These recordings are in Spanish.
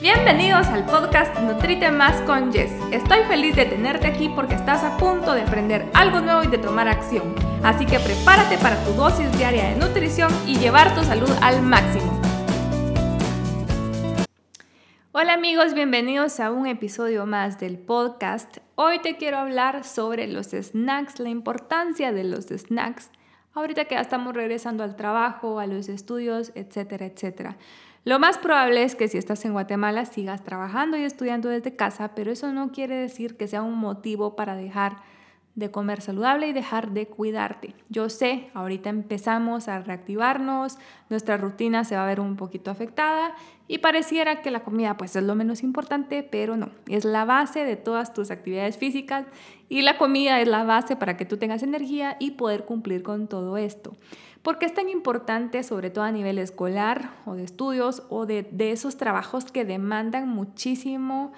Bienvenidos al podcast Nutrite Más con Jess. Estoy feliz de tenerte aquí porque estás a punto de aprender algo nuevo y de tomar acción. Así que prepárate para tu dosis diaria de nutrición y llevar tu salud al máximo. Hola amigos, bienvenidos a un episodio más del podcast. Hoy te quiero hablar sobre los snacks, la importancia de los snacks. Ahorita que ya estamos regresando al trabajo, a los estudios, etcétera, etcétera. Lo más probable es que si estás en Guatemala sigas trabajando y estudiando desde casa, pero eso no quiere decir que sea un motivo para dejar de comer saludable y dejar de cuidarte. Yo sé, ahorita empezamos a reactivarnos, nuestra rutina se va a ver un poquito afectada y pareciera que la comida pues es lo menos importante, pero no, es la base de todas tus actividades físicas y la comida es la base para que tú tengas energía y poder cumplir con todo esto. ¿Por qué es tan importante, sobre todo a nivel escolar o de estudios o de, esos trabajos que demandan muchísimo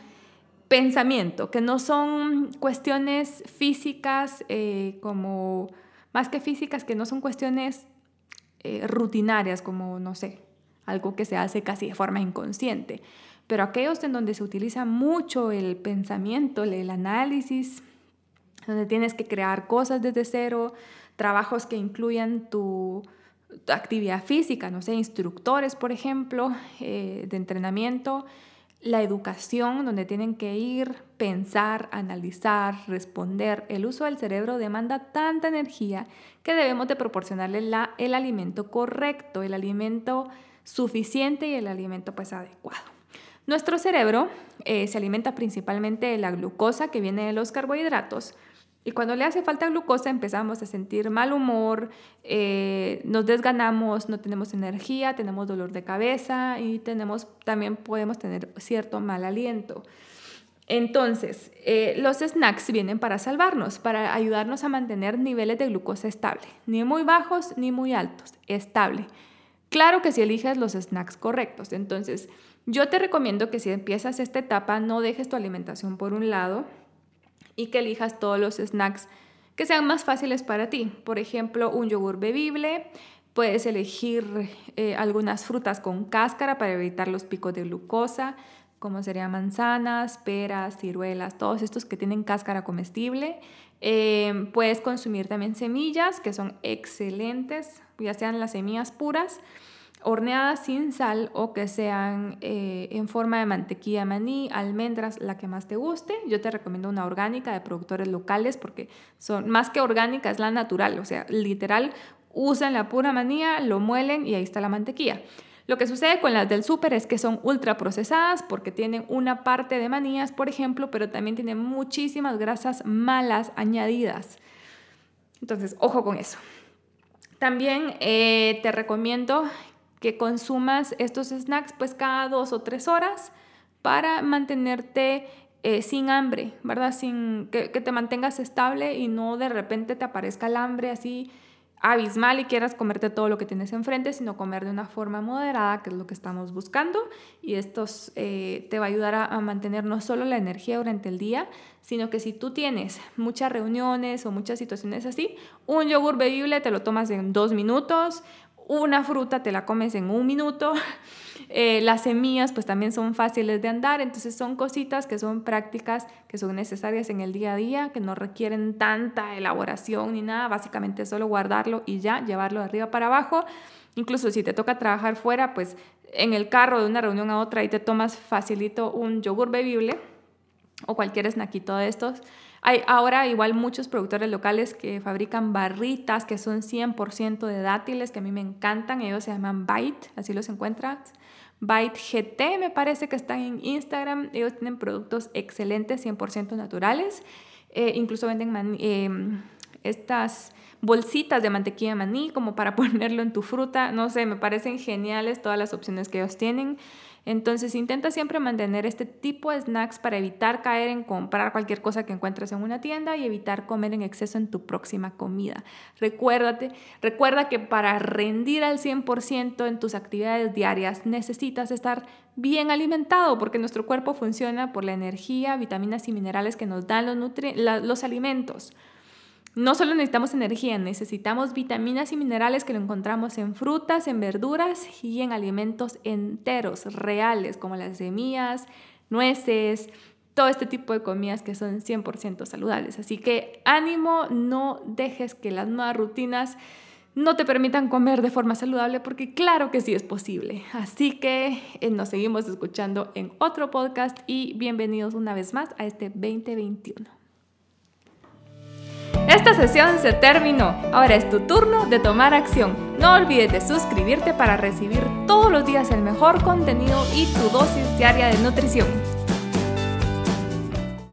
pensamiento, que no son cuestiones físicas eh, como, más que físicas, que no son cuestiones eh, rutinarias como, no sé, algo que se hace casi de forma inconsciente, pero aquellos en donde se utiliza mucho el pensamiento, el análisis, donde tienes que crear cosas desde cero, trabajos que incluyan tu, actividad física, no sé, instructores, por ejemplo, eh, de entrenamiento, la educación, donde tienen que ir, pensar, analizar, responder. El uso del cerebro demanda tanta energía que debemos de proporcionarle la, el alimento correcto, el alimento suficiente y el alimento pues adecuado. Nuestro cerebro eh, se alimenta principalmente de la glucosa que viene de los carbohidratos, y cuando le hace falta glucosa empezamos a sentir mal humor, eh, nos desganamos, no tenemos energía, tenemos dolor de cabeza y tenemos, también podemos tener cierto mal aliento. Entonces, eh, los snacks vienen para salvarnos, para ayudarnos a mantener niveles de glucosa estable, ni muy bajos ni muy altos, estable. Claro que si eliges los snacks correctos. Entonces, yo te recomiendo que si empiezas esta etapa, no dejes tu alimentación por un lado, y que elijas todos los snacks que sean más fáciles para ti. Por ejemplo, un yogur bebible. Puedes elegir eh, algunas frutas con cáscara para evitar los picos de glucosa, como serían manzanas, peras, ciruelas, todos estos que tienen cáscara comestible. Eh, puedes consumir también semillas, que son excelentes, ya sean las semillas puras horneadas sin sal o que sean eh, en forma de mantequilla maní, almendras, la que más te guste. Yo te recomiendo una orgánica de productores locales porque son más que orgánica, es la natural, o sea, literal, usan la pura manía, lo muelen y ahí está la mantequilla. Lo que sucede con las del súper es que son ultra procesadas porque tienen una parte de manías, por ejemplo, pero también tienen muchísimas grasas malas añadidas. Entonces, ojo con eso. También eh, te recomiendo que consumas estos snacks pues cada dos o tres horas para mantenerte eh, sin hambre, ¿verdad? Sin que, te mantengas estable y no de repente te aparezca el hambre así abismal y quieras comerte todo lo que tienes enfrente, sino comer de una forma moderada, que es lo que estamos buscando. Y esto eh, te va a ayudar a, mantener no solo la energía durante el día, sino que si tú tienes muchas reuniones o muchas situaciones así, un yogur bebible te lo tomas en dos minutos, una fruta te la comes en un minuto. Eh, las semillas pues también son fáciles de andar, entonces son cositas que son prácticas, que son necesarias en el día a día, que no requieren tanta elaboración ni nada, básicamente solo guardarlo y ya, llevarlo de arriba para abajo. Incluso si te toca trabajar fuera, pues en el carro de una reunión a otra y te tomas facilito un yogur bebible o cualquier snackito de estos hay ahora igual muchos productores locales que fabrican barritas que son 100% de dátiles, que a mí me encantan. Ellos se llaman Byte, así los encuentras. Byte GT me parece que están en Instagram. Ellos tienen productos excelentes, 100% naturales. Eh, incluso venden em, estas bolsitas de mantequilla maní como para ponerlo en tu fruta. No sé, me parecen geniales todas las opciones que ellos tienen. Entonces intenta siempre mantener este tipo de snacks para evitar caer en comprar cualquier cosa que encuentres en una tienda y evitar comer en exceso en tu próxima comida. Recuérdate, recuerda que para rendir al 100% en tus actividades diarias necesitas estar bien alimentado porque nuestro cuerpo funciona por la energía, vitaminas y minerales que nos dan los, los alimentos. No solo necesitamos energía, necesitamos vitaminas y minerales que lo encontramos en frutas, en verduras y en alimentos enteros, reales, como las semillas, nueces, todo este tipo de comidas que son 100% saludables. Así que ánimo, no dejes que las nuevas rutinas no te permitan comer de forma saludable porque claro que sí es posible. Así que eh, nos seguimos escuchando en otro podcast y bienvenidos una vez más a este 2021. Esta sesión se terminó. Ahora es tu turno de tomar acción. No olvides de suscribirte para recibir todos los días el mejor contenido y tu dosis diaria de nutrición.